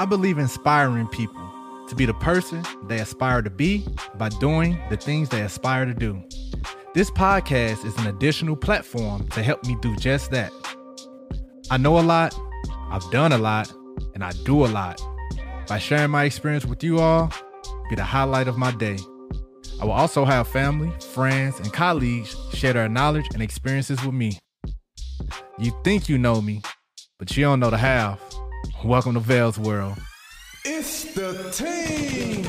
I believe inspiring people to be the person they aspire to be by doing the things they aspire to do. This podcast is an additional platform to help me do just that. I know a lot, I've done a lot, and I do a lot. By sharing my experience with you all, be the highlight of my day. I will also have family, friends, and colleagues share their knowledge and experiences with me. You think you know me, but you don't know the half. Welcome to Vell's World. It's the team.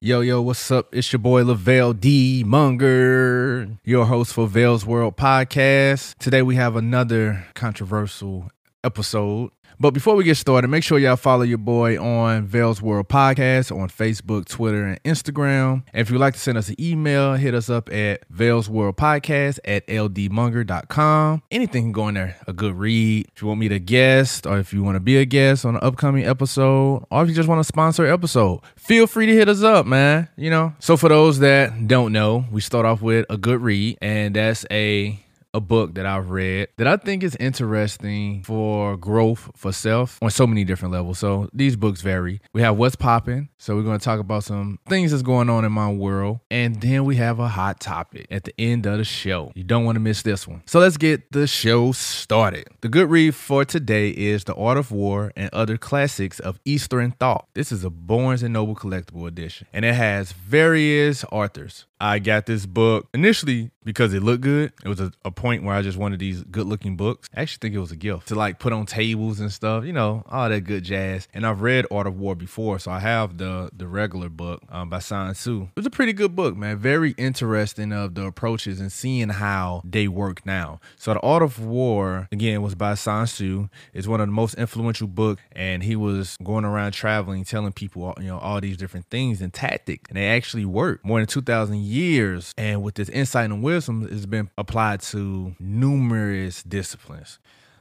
Yo, yo, what's up? It's your boy Lavelle D. Monger, your host for Vell's World Podcast. Today we have another controversial episode. But before we get started, make sure y'all follow your boy on Vell's World Podcast on Facebook, Twitter, and Instagram. And if you'd like to send us an email, hit us up at Vell's World Podcast at ldmonger.com. Anything can go in there. A good read. If you want me to guest, or if you want to be a guest on an upcoming episode, or if you just want to sponsor an episode, feel free to hit us up, man. You know. So for those that don't know, we start off with a good read, and that's a a book that I've read that I think is interesting for growth for self on so many different levels. So these books vary. We have What's Popping. So we're going to talk about some things that's going on in my world. And then we have a hot topic at the end of the show. You don't want to miss this one. So let's get the show started. The good read for today is The Art of War and Other Classics of Eastern Thought. This is a Barnes and Noble collectible edition. And it has various authors. I got this book initially because it looked good. It was a, a point where I just wanted these good looking books. I actually think it was a gift to like put on tables and stuff, you know, all that good jazz. And I've read Art of War before, so I have the the regular book um, by Sun Tzu. It was a pretty good book, man. Very interesting of the approaches and seeing how they work now. So the Art of War again was by Sun Tzu. It's one of the most influential books, and he was going around traveling, telling people you know all these different things and tactics, and they actually work. More than two thousand years, and with this insight and wisdom, has been applied to numerous disciplines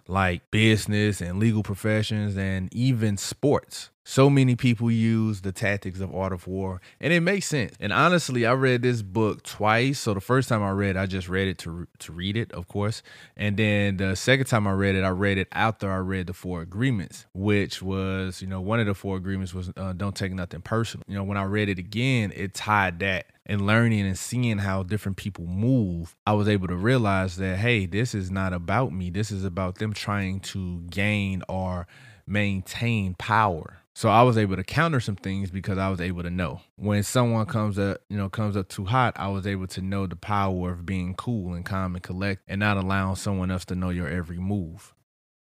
like business and legal professions and even sports. So many people use the tactics of art of war, and it makes sense. And honestly, I read this book twice. So the first time I read, I just read it to to read it, of course, and then the second time I read it, I read it after I read the Four Agreements, which was, you know, one of the Four Agreements was uh, don't take nothing personal. You know, when I read it again, it tied that and learning and seeing how different people move, I was able to realize that, hey, this is not about me. This is about them trying to gain or maintain power. So I was able to counter some things because I was able to know when someone comes up, you know, comes up too hot. I was able to know the power of being cool and calm and collect, and not allowing someone else to know your every move.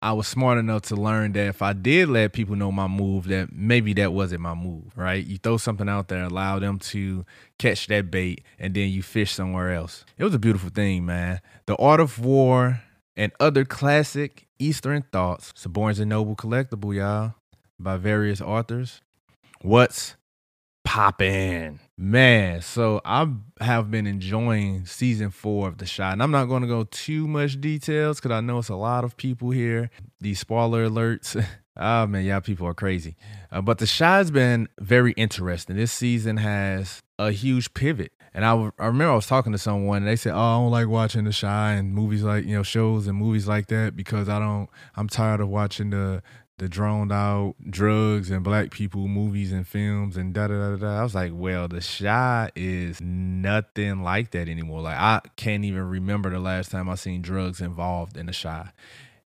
I was smart enough to learn that if I did let people know my move, that maybe that wasn't my move, right? You throw something out there, allow them to catch that bait, and then you fish somewhere else. It was a beautiful thing, man. The Art of War and other classic Eastern thoughts. It's a and Noble collectible, y'all, by various authors. What's poppin'? Man, so I have been enjoying season four of The Chi, and I'm not going to go too much details because I know it's a lot of people here. These spoiler alerts. oh man, y'all people are crazy. Uh, but The has been very interesting. This season has a huge pivot. And I, I remember I was talking to someone and they said, Oh, I don't like watching The Chi and movies like, you know, shows and movies like that because I don't, I'm tired of watching the, the droned out drugs and black people movies and films and da da da da. I was like, well, the Chi is nothing like that anymore. Like I can't even remember the last time I seen drugs involved in the Chi.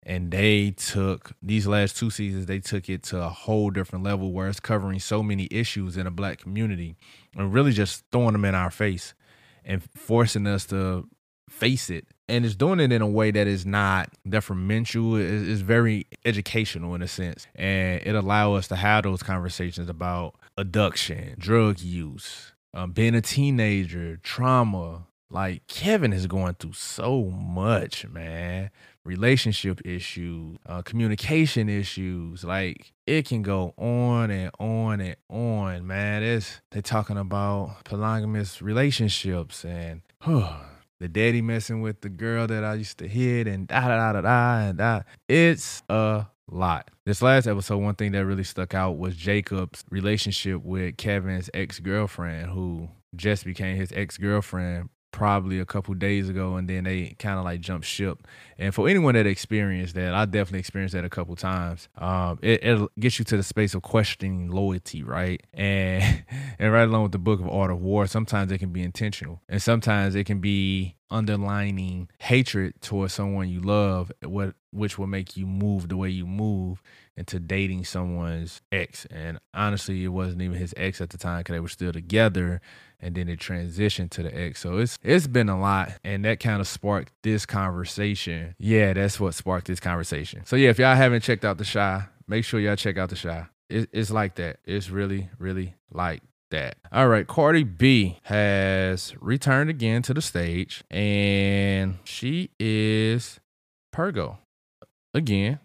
And they took these last two seasons, they took it to a whole different level where it's covering so many issues in a black community and really just throwing them in our face and forcing us to face it and it's doing it in a way that is not detrimental. It's very educational in a sense. And it allows us to have those conversations about addiction drug use um, being a teenager trauma. Like kevin is going through so much man. Relationship issues uh, communication issues. Like it can go on and on and on man. It's they're talking about polygamous relationships and the daddy messing with the girl that I used to hit and da da da da and da. It's a lot. This last episode, one thing that really stuck out was Jacob's relationship with Kevin's ex girlfriend, who just became his ex girlfriend probably a couple days ago and then they kind of like jumped ship. And for anyone that experienced that i definitely experienced that a couple times. Um it, it gets you to the space of questioning loyalty right? And and right along with the book of art of war sometimes it can be intentional and sometimes it can be underlining hatred towards someone you love what which will make you move the way you move into dating someone's ex and honestly it wasn't even his ex at the time because they were still together and then it transitioned to the ex. So it's it's been a lot, and that kind of sparked this conversation. Yeah, that's what sparked this conversation. So yeah, if y'all haven't checked out the Chi, make sure y'all check out the Chi. It, it's like that. It's really, really like that. All right, Cardi B has returned again to the stage, and she is Pergo again.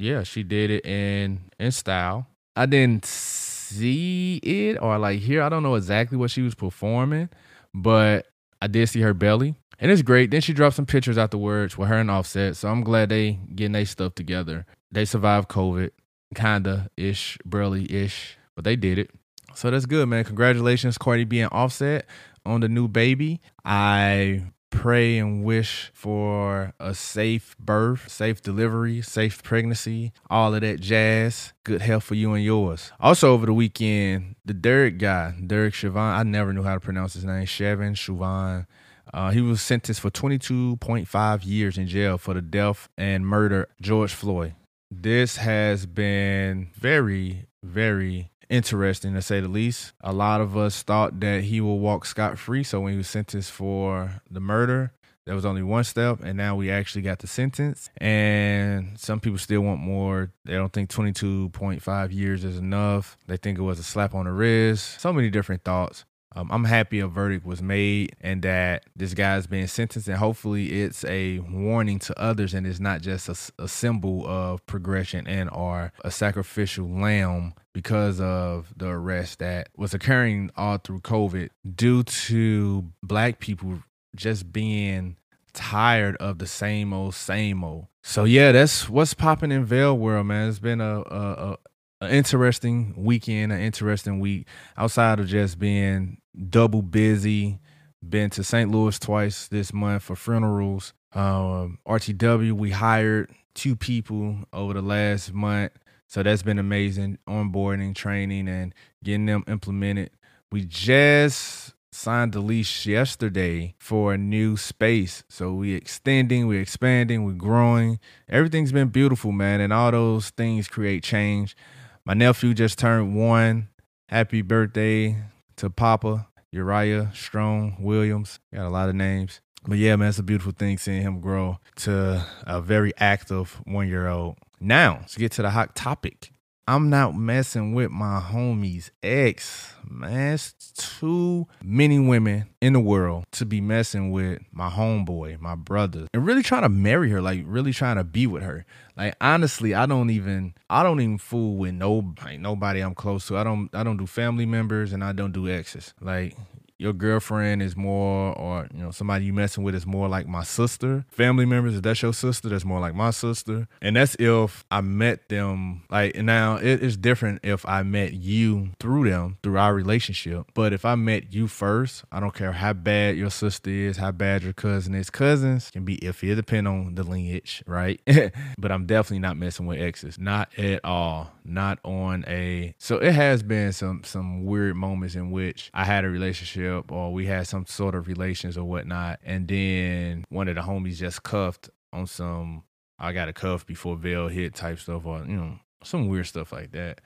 Yeah, she did it in in style. I didn't see it or like hear. I don't know exactly what she was performing, but I did see her belly. And it's great. Then she dropped some pictures afterwards with her and Offset. So I'm glad they getting their stuff together. They survived COVID, kinda ish, burly ish, but they did it. So that's good, man. Congratulations, Cardi B and Offset on the new baby. I pray and wish for a safe birth, safe delivery, safe pregnancy, all of that jazz. Good health for you and yours. Also, over the weekend, the Derek guy, Derek Chauvin, I never knew how to pronounce his name, Chevin Chauvin. Uh, he was sentenced for 22.5 years in jail for the death and murder George Floyd. This has been very, very interesting to say the least. A lot of us thought that he will walk scot free. So when he was sentenced for the murder, there was only one step, and now we actually got the sentence. And some people still want more. They don't think 22.5 years is enough. They think it was a slap on the wrist. So many different thoughts. Um, I'm happy a verdict was made and that this guy's being sentenced, and hopefully it's a warning to others and it's not just a, a symbol of progression and or a sacrificial lamb because of the arrest that was occurring all through COVID due to black people just being tired of the same old, same old. So yeah, that's what's popping in Vell World, man. It's been a, a, an interesting weekend, an interesting week outside of just being double busy. Been to St. Louis twice this month for funerals. Um, RTW, we hired two people over the last month. So that's been amazing onboarding, training, and getting them implemented. We just signed the lease yesterday for a new space. So we're extending, we're expanding, we're growing. Everything's been beautiful, man. And all those things create change. My nephew just turned one. Happy birthday to Papa Uriah Strong Williams. Got a lot of names. But yeah, man, it's a beautiful thing seeing him grow to a very active one year old. Now, let's get to the hot topic. I'm not messing with my homie's ex. Man, it's too many women in the world to be messing with my homeboy, my brother, and really trying to marry her, like really trying to be with her. Like honestly, I don't even I don't even fool with no like, nobody I'm close to. I don't I don't do family members and I don't do exes. Like your girlfriend is more, or you know, somebody you messing with is more like my sister. Family members, if that's your sister, that's more like my sister. And that's if I met them. Like now, it is different if I met you through them, through our relationship. But if I met you first, I don't care how bad your sister is, how bad your cousin is. Cousins can be iffy. It depend on the lineage, right? but I'm definitely not messing with exes, not at all. Not on a. So it has been some some weird moments in which I had a relationship relationship or we had some sort of relations or whatnot. And then one of the homies just cuffed on some I got a cuff before Vell hit type stuff or, you know, some weird stuff like that.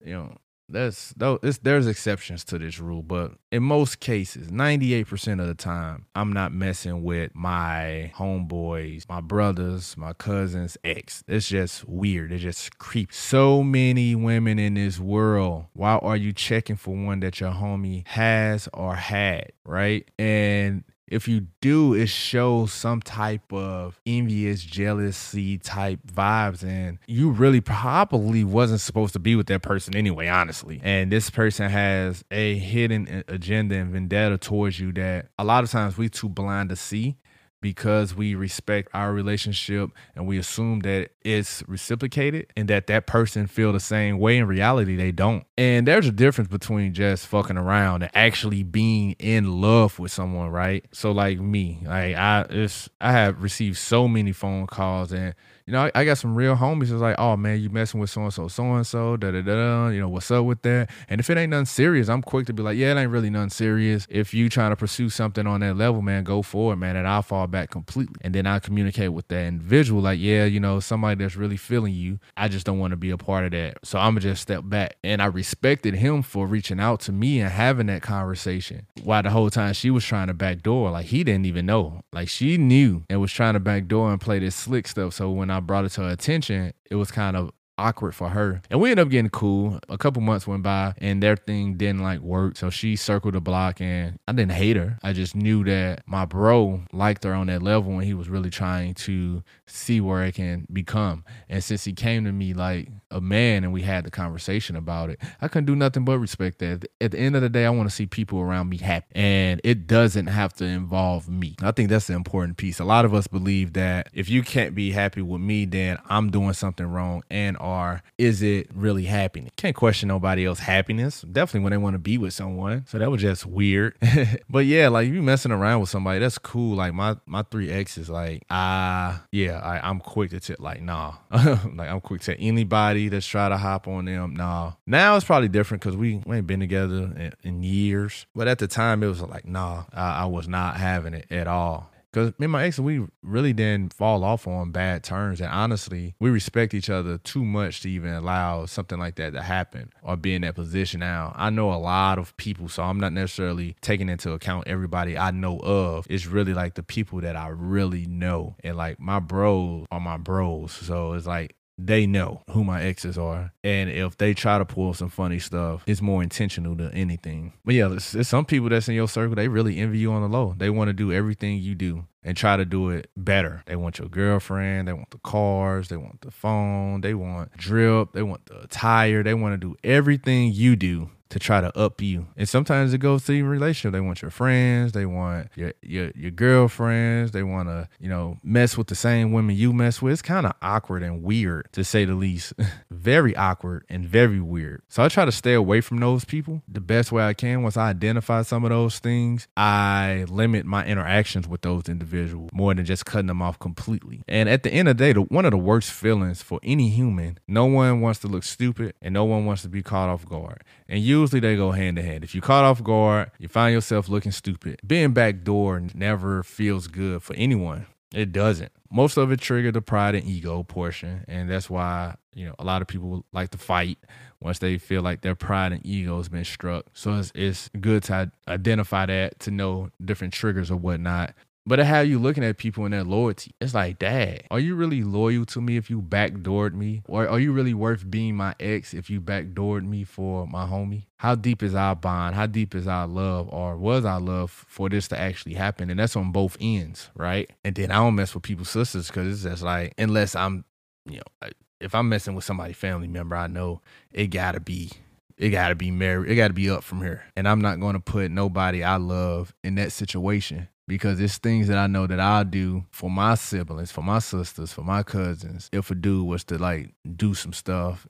You know, that's though it's there's exceptions to this rule, but in most cases, 98% of the time, I'm not messing with my homeboys, my brothers, my cousins, ex. It's just weird. It just creeps. So many women in this world. Why are you checking for one that your homie has or had, right? And if you do, it shows some type of envious, jealousy type vibes. And you really probably wasn't supposed to be with that person anyway, honestly. And this person has a hidden agenda and vendetta towards you that a lot of times we too blind to see because we respect our relationship and we assume that it's reciprocated and that that person feel the same way in reality they don't. And there's a difference between just fucking around and actually being in love with someone right? So like me like i it's i have received so many phone calls and you know, I, I got some real homies that's like, oh man, you messing with so and so, so and so, da da da. You know, what's up with that? And if it ain't nothing serious, I'm quick to be like, yeah, it ain't really nothing serious. If you trying to pursue something on that level, man, go for it, man. And I'll fall back completely. And then I communicate with that individual, like, yeah, you know, somebody that's really feeling you. I just don't want to be a part of that. So I'm gonna just step back. And I respected him for reaching out to me and having that conversation. While the whole time she was trying to backdoor, like he didn't even know. Like she knew and was trying to backdoor and play this slick stuff. So when I brought it to her attention, it was kind of awkward for her. And we ended up getting cool. A couple months went by and their thing didn't like work. So she circled the block and I didn't hate her. I just knew that my bro liked her on that level and he was really trying to see where it can become. And since he came to me like a man and we had the conversation about it, I couldn't do nothing but respect that. At the end of the day, I want to see people around me happy. And it doesn't have to involve me. I think that's the important piece. A lot of us believe that if you can't be happy with me, then I'm doing something wrong and or is it really happiness? Can't question nobody else's happiness. Definitely when they want to be with someone. So that was just weird. but yeah, like you messing around with somebody, that's cool. Like my my three exes, like ah, uh, yeah, I, I'm quick to tell like nah, like I'm quick to anybody that's try to hop on them. Nah, now it's probably different because we, we ain't been together in, in, years. But at the time, it was like nah, I, I was not having it at all. Cause me and my ex, we really didn't fall off on bad terms, and honestly, we respect each other too much to even allow something like that to happen or be in that position. Now, I know a lot of people, so I'm not necessarily taking into account everybody I know of. It's really like the people that I really know, and like my bros are my bros. So it's like they know who my exes are. And if they try to pull some funny stuff, it's more intentional than anything. But yeah, there's, there's some people that's in your circle, they really envy you on the low. They want to do everything you do and try to do it better. They want your girlfriend, they want the cars, they want the phone, they want drip, they want the attire, they want to do everything you do to try to up you. And sometimes it goes through your relationship. They want your friends, they want your your, your girlfriends, they want to, you know, mess with the same women you mess with. It's kind of awkward and weird to say the least. very awkward and very weird. So I try to stay away from those people the best way I can. Once I identify some of those things, I limit my interactions with those individuals more than just cutting them off completely. And at the end of the day, the, one of the worst feelings for any human, no one wants to look stupid and no one wants to be caught off guard. And usually they go hand in hand. If you caught off guard, you find yourself looking stupid. Being backdoor never feels good for anyone. It doesn't. Most of it triggered the pride and ego portion, and that's why you know a lot of people like to fight once they feel like their pride and ego has been struck. So it's, it's good to identify that to know different triggers or whatnot. But how you looking at people and their loyalty. It's like, dad, are you really loyal to me if you backdoored me? Or are you really worth being my ex if you backdoored me for my homie? How deep is our bond? How deep is our love? Or was our love for this to actually happen? And that's on both ends, right? And then I don't mess with people's sisters because it's just like, unless I'm, you know, if I'm messing with somebody family member, I know it gotta be it got to be married. It got to be up from here. And I'm not going to put nobody I love in that situation because it's things that I know that I'll do for my siblings, for my sisters, for my cousins. If a dude was to like do some stuff,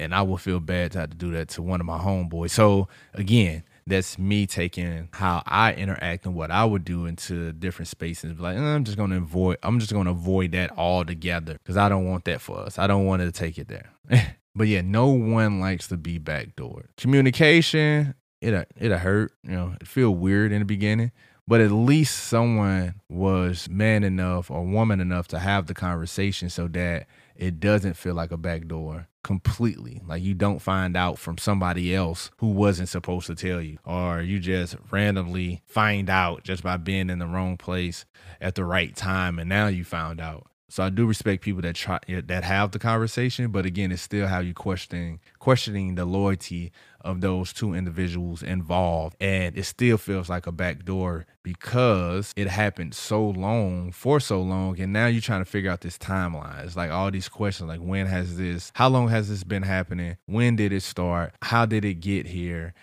and I would feel bad to have to do that to one of my homeboys. So again, that's me taking how I interact and what I would do into different spaces. Like eh, I'm just gonna avoid. I'm just gonna avoid that altogether because I don't want that for us. I don't want to take it there. but yeah, no one likes to be backdoored. Communication, it it hurt. You know, it feel weird in the beginning but at least someone was man enough or woman enough to have the conversation so that it doesn't feel like a backdoor completely. Like you don't find out from somebody else who wasn't supposed to tell you, or you just randomly find out just by being in the wrong place at the right time, and now you found out. So I do respect people that try that have the conversation, but again, it's still how you questioning questioning the loyalty of those two individuals involved, and it still feels like a backdoor because it happened so long for so long, and now you're trying to figure out this timeline. It's like all these questions, like when has this, how long has this been happening, when did it start, how did it get here,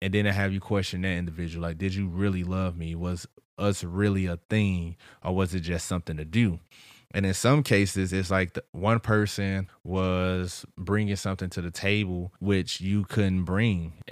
and then I have you question that individual, like, did you really love me? Was us really a thing or was it just something to do? And in some cases, it's like the, one person was bringing something to the table which you couldn't bring.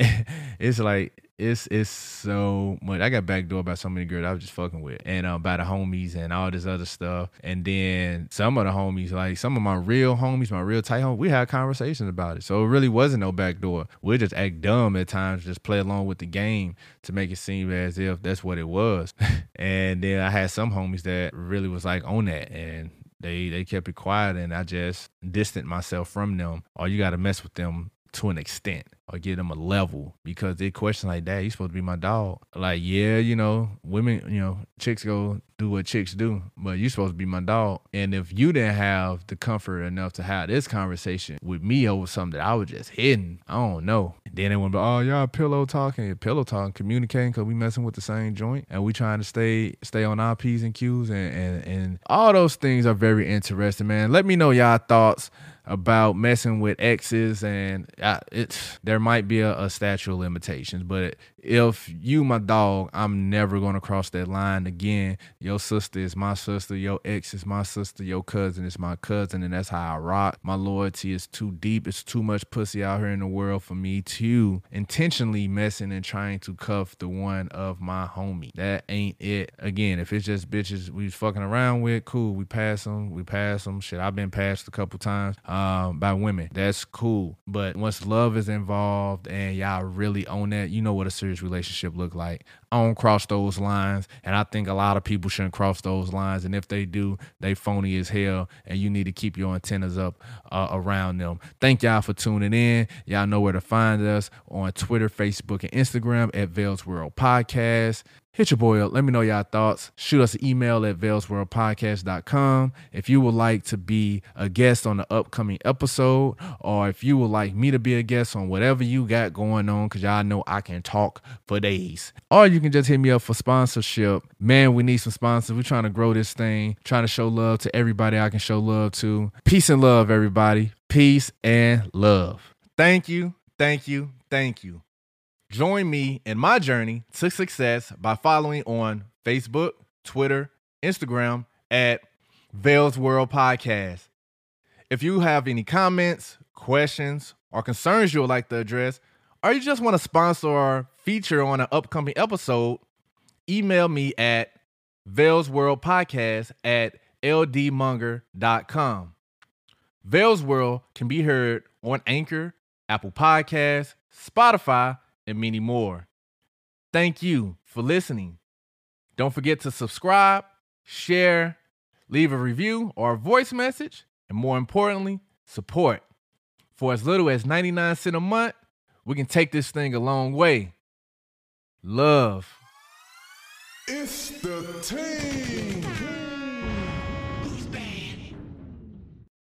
it's like it's it's so much. I got backdoor by so many girls I was just fucking with, and uh, by the homies and all this other stuff. And then some of the homies, like some of my real homies, my real tight homies, we had conversations about it. So it really wasn't no backdoor. We just act dumb at times, just play along with the game to make it seem as if that's what it was. and then I had some homies that really was like on that, and they they kept it quiet and I just distanced myself from them. Or you got to mess with them to an extent or give them a level because they question like that you supposed to be my dog. Like yeah you know women you know chicks go do what chicks do but you supposed to be my dog. And if you didn't have the comfort enough to have this conversation with me over something that i was just hidden i don't know. Then they went oh y'all pillow talking. Pillow talking communicating because we messing with the same joint and we trying to stay stay on our p's and q's and and, and all those things are very interesting man. Let me know y'all thoughts about messing with exes and I, it's there might be a, a statute of limitations but if you my dog i'm never going to cross that line again. Your sister is my sister your ex is my sister your cousin is my cousin and that's how i rock. My loyalty is too deep it's too much pussy out here in the world for me to intentionally messing and trying to cuff the one of my homie. That ain't it. Again if it's just bitches we fucking around with cool we pass them we pass them shit i've been passed a couple times um, by women that's cool but once love is involved and y'all really own that you know what a serious relationship look like. I don't cross those lines, and I think a lot of people shouldn't cross those lines. And if they do, they phony as hell, and you need to keep your antennas up uh, around them. Thank y'all for tuning in. Y'all know where to find us on Twitter, Facebook, and Instagram at Vell's World Podcast. Hit your boy up. Let me know y'all thoughts. Shoot us an email at vellsworldpodcast.com. If you would like to be a guest on the upcoming episode, or if you would like me to be a guest on whatever you got going on, because y'all know I can talk for days. Or you can just hit me up for sponsorship. Man, we need some sponsors. We're trying to grow this thing, trying to show love to everybody I can show love to. Peace and love, everybody. Peace and love. Thank you. Thank you. Thank you. Join me in my journey to success by following on Facebook, Twitter, Instagram at Vell's World Podcast. If you have any comments, questions, or concerns you would like to address, or you just want to sponsor or feature on an upcoming episode, email me at Vell's World Podcast at ldmonger.com. Vell's World can be heard on Anchor, Apple Podcasts, Spotify, and many more. Thank you for listening. Don't forget to subscribe, share, leave a review or a voice message, and more importantly, support. For as little as 99 cents a month, we can take this thing a long way. Love. It's the team.